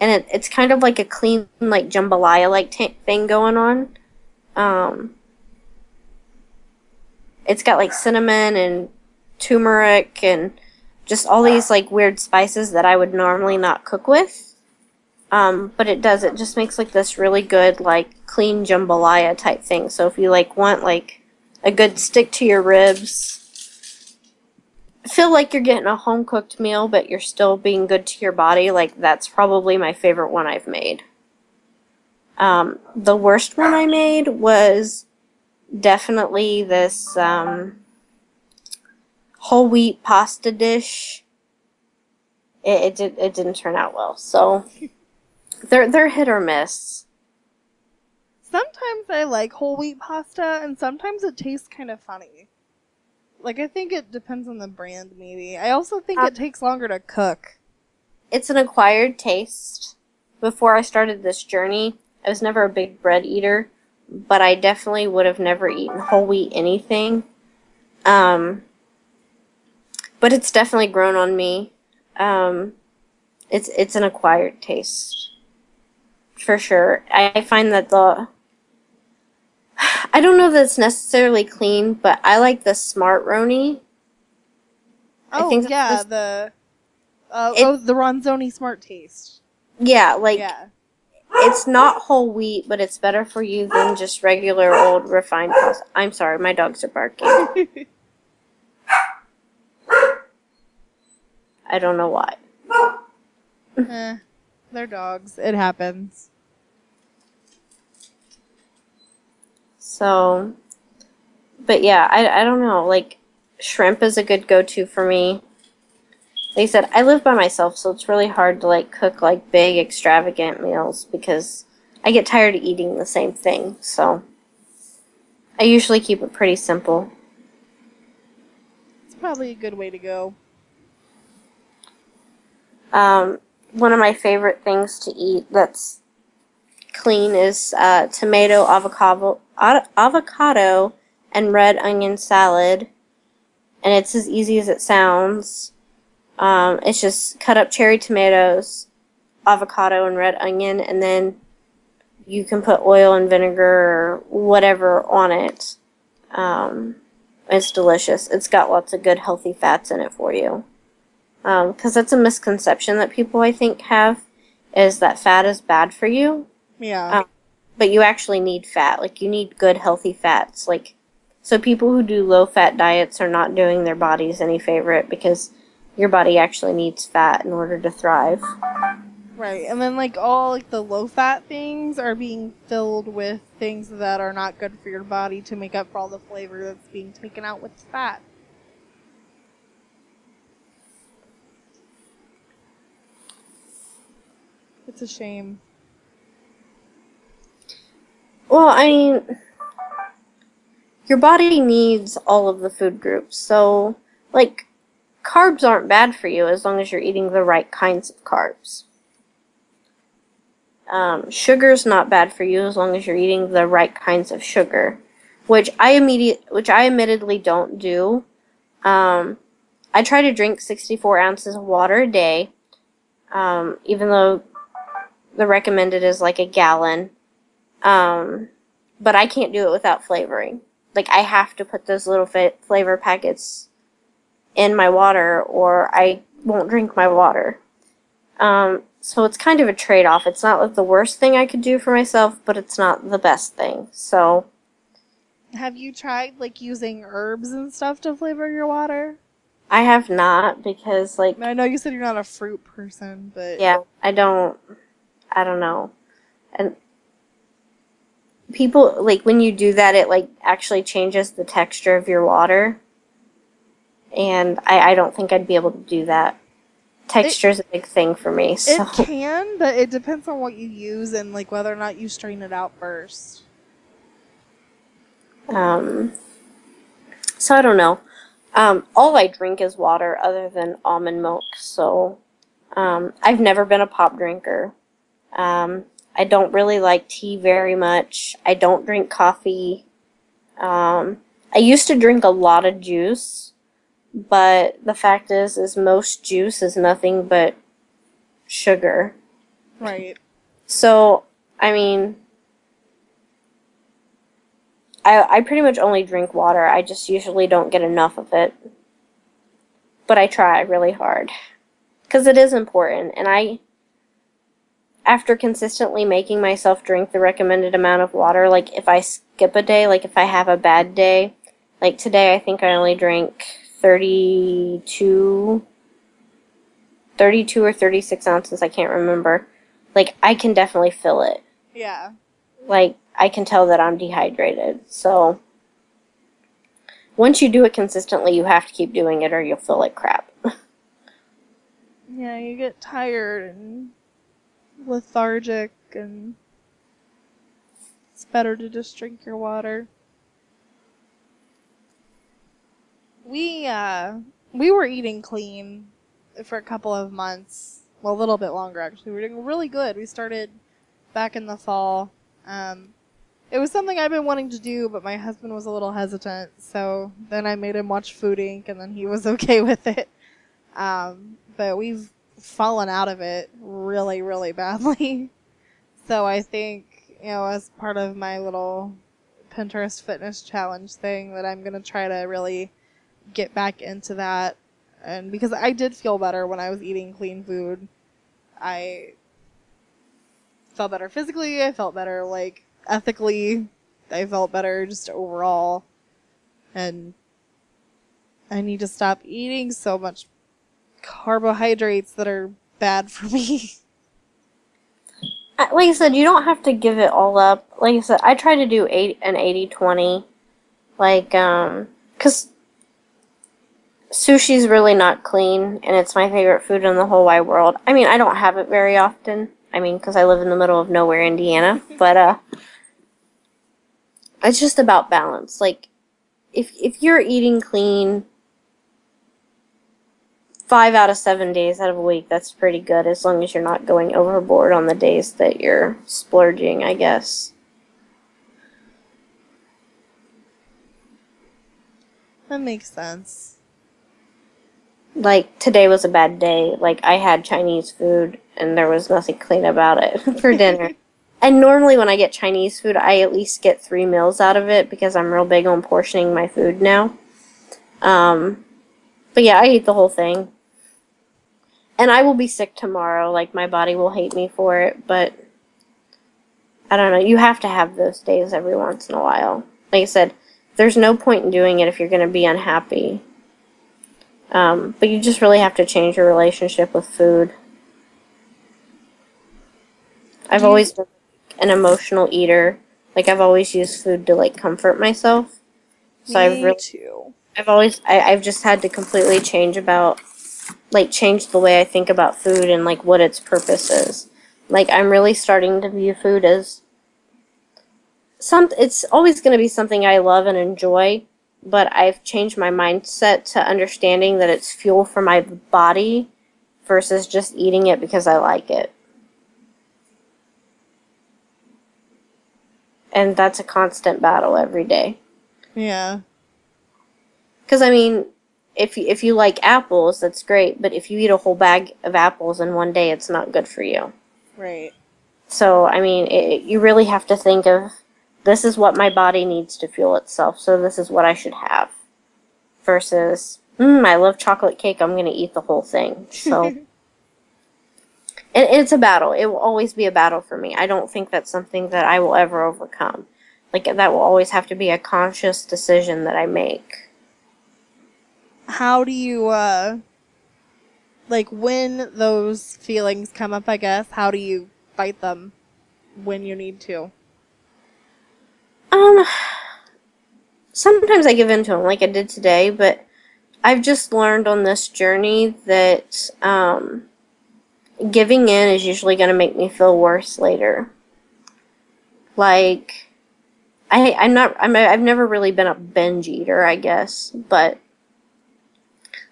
and it, it's kind of like a clean like jambalaya like t- thing going on. Um, it's got like cinnamon and turmeric and just all these like weird spices that I would normally not cook with. Um, but it does. It just makes like this really good like clean jambalaya type thing. So if you like want like a good stick to your ribs, feel like you're getting a home cooked meal, but you're still being good to your body. Like that's probably my favorite one I've made. Um, the worst one I made was definitely this um, whole wheat pasta dish. It, it did it didn't turn out well, so they're they're hit or miss. Sometimes I like whole wheat pasta, and sometimes it tastes kind of funny. Like I think it depends on the brand, maybe. I also think Uh, it takes longer to cook. It's an acquired taste. Before I started this journey, I was never a big bread eater, but I definitely would have never eaten whole wheat anything. Um, but it's definitely grown on me. Um, it's it's an acquired taste for sure. I, I find that the I don't know that it's necessarily clean, but I like the smart roni. I Oh think yeah, the uh, It- oh the Ronzoni Smart Taste. Yeah, like yeah, it's not whole wheat, but it's better for you than just regular old refined pasta. I'm sorry, my dogs are barking. I don't know why. eh, they're dogs. It happens. So, but yeah, I, I don't know. Like, shrimp is a good go to for me. I said, I live by myself, so it's really hard to like cook like big, extravagant meals because I get tired of eating the same thing. So, I usually keep it pretty simple. It's probably a good way to go. Um, one of my favorite things to eat that's clean is uh, tomato, avocado, avocado, and red onion salad. And it's as easy as it sounds. Um, it's just cut up cherry tomatoes, avocado, and red onion, and then you can put oil and vinegar or whatever on it. Um, it's delicious. It's got lots of good healthy fats in it for you. Because um, that's a misconception that people I think have is that fat is bad for you. Yeah. Um, but you actually need fat. Like you need good healthy fats. Like so people who do low fat diets are not doing their bodies any favor because your body actually needs fat in order to thrive. Right. And then like all like the low fat things are being filled with things that are not good for your body to make up for all the flavor that's being taken out with fat. It's a shame. Well, I mean, your body needs all of the food groups. So, like, carbs aren't bad for you as long as you're eating the right kinds of carbs. Um, sugar's not bad for you as long as you're eating the right kinds of sugar, which I immediate, which I admittedly don't do. Um, I try to drink 64 ounces of water a day, um, even though the recommended is like a gallon. Um, but I can't do it without flavoring. Like I have to put those little flavor packets in my water, or I won't drink my water. Um, so it's kind of a trade off. It's not like the worst thing I could do for myself, but it's not the best thing. So. Have you tried like using herbs and stuff to flavor your water? I have not because like I know you said you're not a fruit person, but yeah, I don't. I don't know, and people like when you do that, it like actually changes the texture of your water, and I I don't think I'd be able to do that. Texture is a big thing for me. So. It can, but it depends on what you use and like whether or not you strain it out first. Um. So I don't know. Um, all I drink is water, other than almond milk. So, um, I've never been a pop drinker. Um, I don't really like tea very much. I don't drink coffee. Um, I used to drink a lot of juice, but the fact is, is most juice is nothing but sugar. Right. So, I mean, I I pretty much only drink water. I just usually don't get enough of it. But I try really hard cuz it is important and I after consistently making myself drink the recommended amount of water, like if I skip a day, like if I have a bad day, like today I think I only drank 32 32 or 36 ounces, I can't remember. Like I can definitely feel it. Yeah. Like I can tell that I'm dehydrated. So once you do it consistently, you have to keep doing it or you'll feel like crap. yeah, you get tired and lethargic and it's better to just drink your water. We uh we were eating clean for a couple of months. Well, a little bit longer actually. We were doing really good. We started back in the fall. Um it was something I've been wanting to do, but my husband was a little hesitant. So then I made him watch Food Inc. and then he was okay with it. Um, but we've fallen out of it really, really badly. so I think, you know, as part of my little Pinterest fitness challenge thing, that I'm going to try to really get back into that. And because I did feel better when I was eating clean food, I felt better physically, I felt better, like, ethically. I felt better just overall. And I need to stop eating so much carbohydrates that are bad for me. Like I said, you don't have to give it all up. Like I said, I try to do eight an 80-20. Like, um, cause sushi's really not clean, and it's my favorite food in the whole wide world. I mean, I don't have it very often. I mean, because I live in the middle of nowhere, Indiana. But, uh, it's just about balance. Like, if, if you're eating clean, five out of seven days out of a week, that's pretty good as long as you're not going overboard on the days that you're splurging, I guess. That makes sense. Like today was a bad day. Like I had Chinese food and there was nothing clean about it for dinner. and normally when I get Chinese food, I at least get three meals out of it because I'm real big on portioning my food now. Um, but yeah, I eat the whole thing. And I will be sick tomorrow. Like my body will hate me for it, but I don't know. You have to have those days every once in a while. Like I said, there's no point in doing it if you're going to be unhappy. Um, but you just really have to change your relationship with food. I've always been an emotional eater. Like I've always used food to like comfort myself. So Me I've really, too. I've always, I, I've just had to completely change about, like, change the way I think about food and like what its purpose is. Like I'm really starting to view food as some. It's always going to be something I love and enjoy, but I've changed my mindset to understanding that it's fuel for my body versus just eating it because I like it. And that's a constant battle every day. Yeah. Because I mean, if you, if you like apples, that's great. But if you eat a whole bag of apples in one day, it's not good for you. Right. So I mean, it, you really have to think of this is what my body needs to fuel itself. So this is what I should have. Versus, mm, I love chocolate cake. I'm going to eat the whole thing. So. and it's a battle. It will always be a battle for me. I don't think that's something that I will ever overcome. Like that will always have to be a conscious decision that I make. How do you uh like when those feelings come up, I guess, how do you fight them when you need to? Um, sometimes I give in to them, like I did today, but I've just learned on this journey that um, giving in is usually going to make me feel worse later. Like, I I'm not I'm I've never really been a binge eater, I guess, but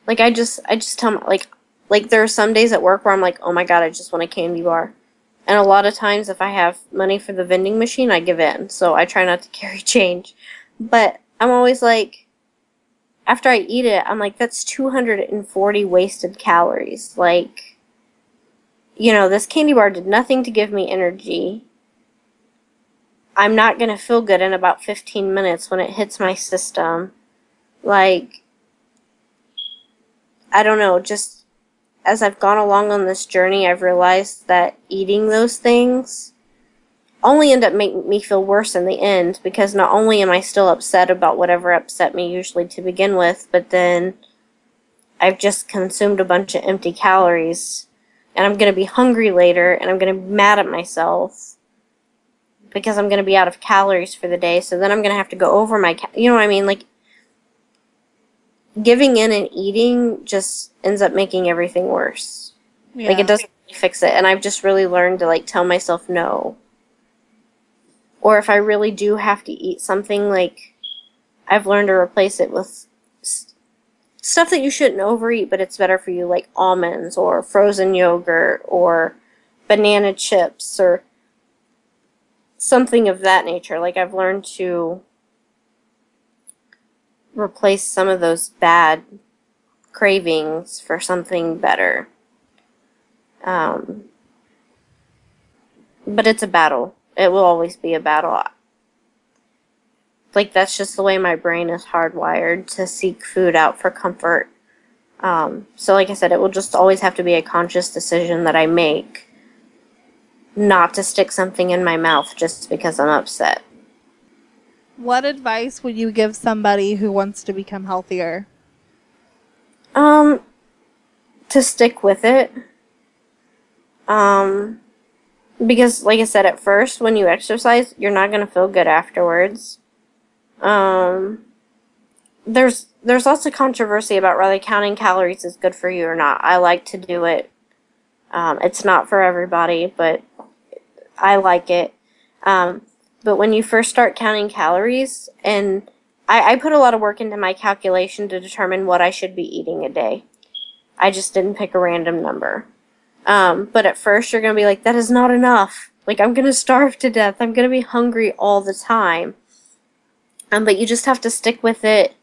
like I just I just tell my, like like there are some days at work where I'm like, oh my god, I just want a candy bar. And a lot of times, if I have money for the vending machine, I give in. So I try not to carry change. But I'm always like, after I eat it, I'm like, that's 240 wasted calories. Like, you know, this candy bar did nothing to give me energy. I'm not going to feel good in about 15 minutes when it hits my system. Like, I don't know, just as I've gone along on this journey, I've realized that eating those things only end up making me feel worse in the end because not only am I still upset about whatever upset me usually to begin with, but then I've just consumed a bunch of empty calories and I'm going to be hungry later and I'm going to be mad at myself because I'm going to be out of calories for the day. So then I'm going to have to go over my, ca- you know what I mean? Like, giving in and eating just ends up making everything worse. Yeah. Like it doesn't fix it. And I've just really learned to like tell myself no. Or if I really do have to eat something, like I've learned to replace it with s- stuff that you shouldn't overeat, but it's better for you, like almonds or frozen yogurt or banana chips or something of that nature. Like I've learned to replace some of those bad cravings for something better. Um, but it's a battle. It will always be a battle. Like that's just the way my brain is hardwired to seek food out for comfort. Um, so, like I said, it will just always have to be a conscious decision that I make not to stick something in my mouth just because I'm upset. What advice would you give somebody who wants to become healthier? Um, to stick with it. Um, because, like I said, at first, when you exercise, you're not gonna feel good afterwards. Um, there's there's lots of controversy about whether counting calories is good for you or not. I like to do it. Um, it's not for everybody, but I like it. Um, but when you first start counting calories, and I, I put a lot of work into my calculation to determine what I should be eating a day. I just didn't pick a random number. Um, but at first, you're going to be like, that is not enough. Like, I'm going to starve to death. I'm going to be hungry all the time. Um, but you just have to stick with it.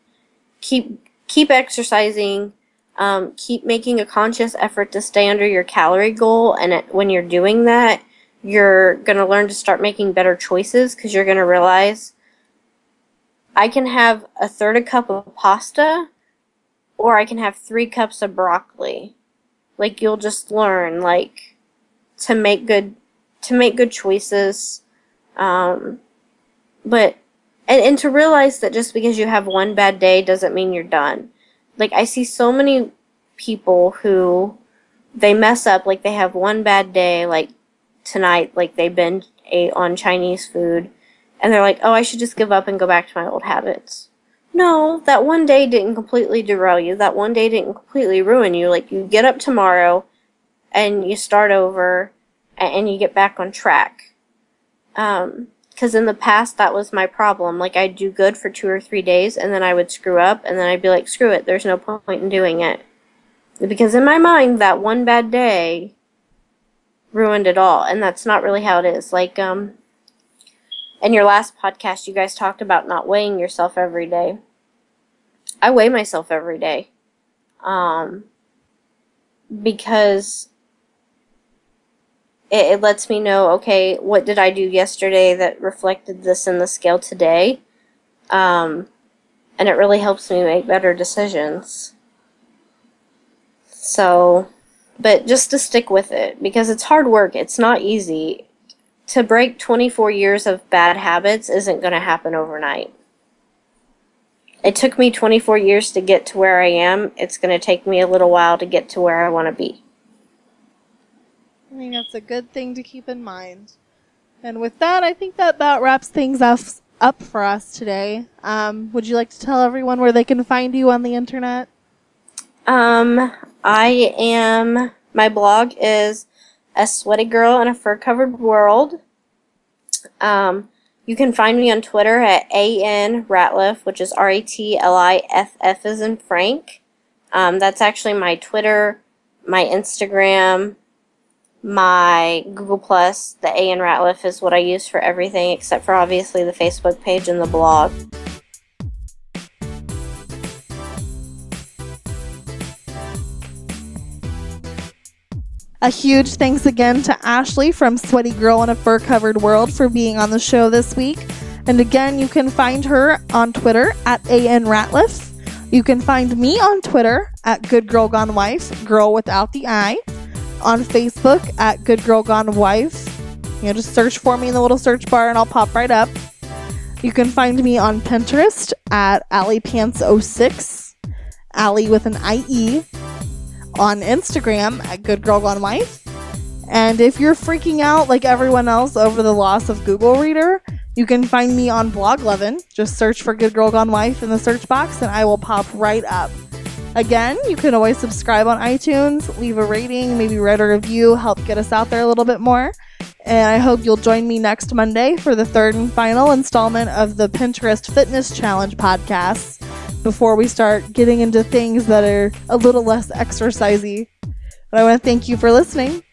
Keep, keep exercising. Um, keep making a conscious effort to stay under your calorie goal. And it, when you're doing that, you're going to learn to start making better choices because you're going to realize I can have a third a cup of pasta or I can have three cups of broccoli. Like you'll just learn like to make good to make good choices. Um, but and, and to realize that just because you have one bad day doesn't mean you're done. Like I see so many people who they mess up like they have one bad day like tonight like they binge ate on Chinese food and they're like, "Oh, I should just give up and go back to my old habits." No, that one day didn't completely derail you. That one day didn't completely ruin you. Like you get up tomorrow and you start over and you get back on track. Um, because in the past that was my problem. Like I'd do good for two or three days and then I would screw up and then I'd be like, screw it, there's no point in doing it. Because in my mind, that one bad day ruined it all, and that's not really how it is. Like, um, in your last podcast, you guys talked about not weighing yourself every day. I weigh myself every day. Um, because it, it lets me know, okay, what did I do yesterday that reflected this in the scale today? Um, and it really helps me make better decisions. So, but just to stick with it because it's hard work, it's not easy. To break 24 years of bad habits isn't going to happen overnight. It took me 24 years to get to where I am. It's going to take me a little while to get to where I want to be. I think that's a good thing to keep in mind. And with that, I think that about wraps things up, up for us today. Um, would you like to tell everyone where they can find you on the internet? Um, I am, my blog is A Sweaty Girl in a Fur Covered World. Um, you can find me on Twitter at AN Ratliff, which is R A T L I F F is in Frank. Um, that's actually my Twitter, my Instagram, my Google Plus. The AN Ratliff is what I use for everything except for obviously the Facebook page and the blog. A huge thanks again to Ashley from Sweaty Girl in a Fur Covered World for being on the show this week. And again, you can find her on Twitter at AN Ratliff. You can find me on Twitter at Good Girl Gone Wife, girl without the I. On Facebook at Good Girl Gone Wife. You know, just search for me in the little search bar and I'll pop right up. You can find me on Pinterest at AlliePants06, Allie with an IE on Instagram at Good Girl Gone Wife. And if you're freaking out like everyone else over the loss of Google Reader, you can find me on Bloglovin. Just search for Good Girl Gone Wife in the search box and I will pop right up. Again, you can always subscribe on iTunes, leave a rating, maybe write a review, help get us out there a little bit more. And I hope you'll join me next Monday for the third and final installment of the Pinterest Fitness Challenge podcast before we start getting into things that are a little less exercisey. But I want to thank you for listening.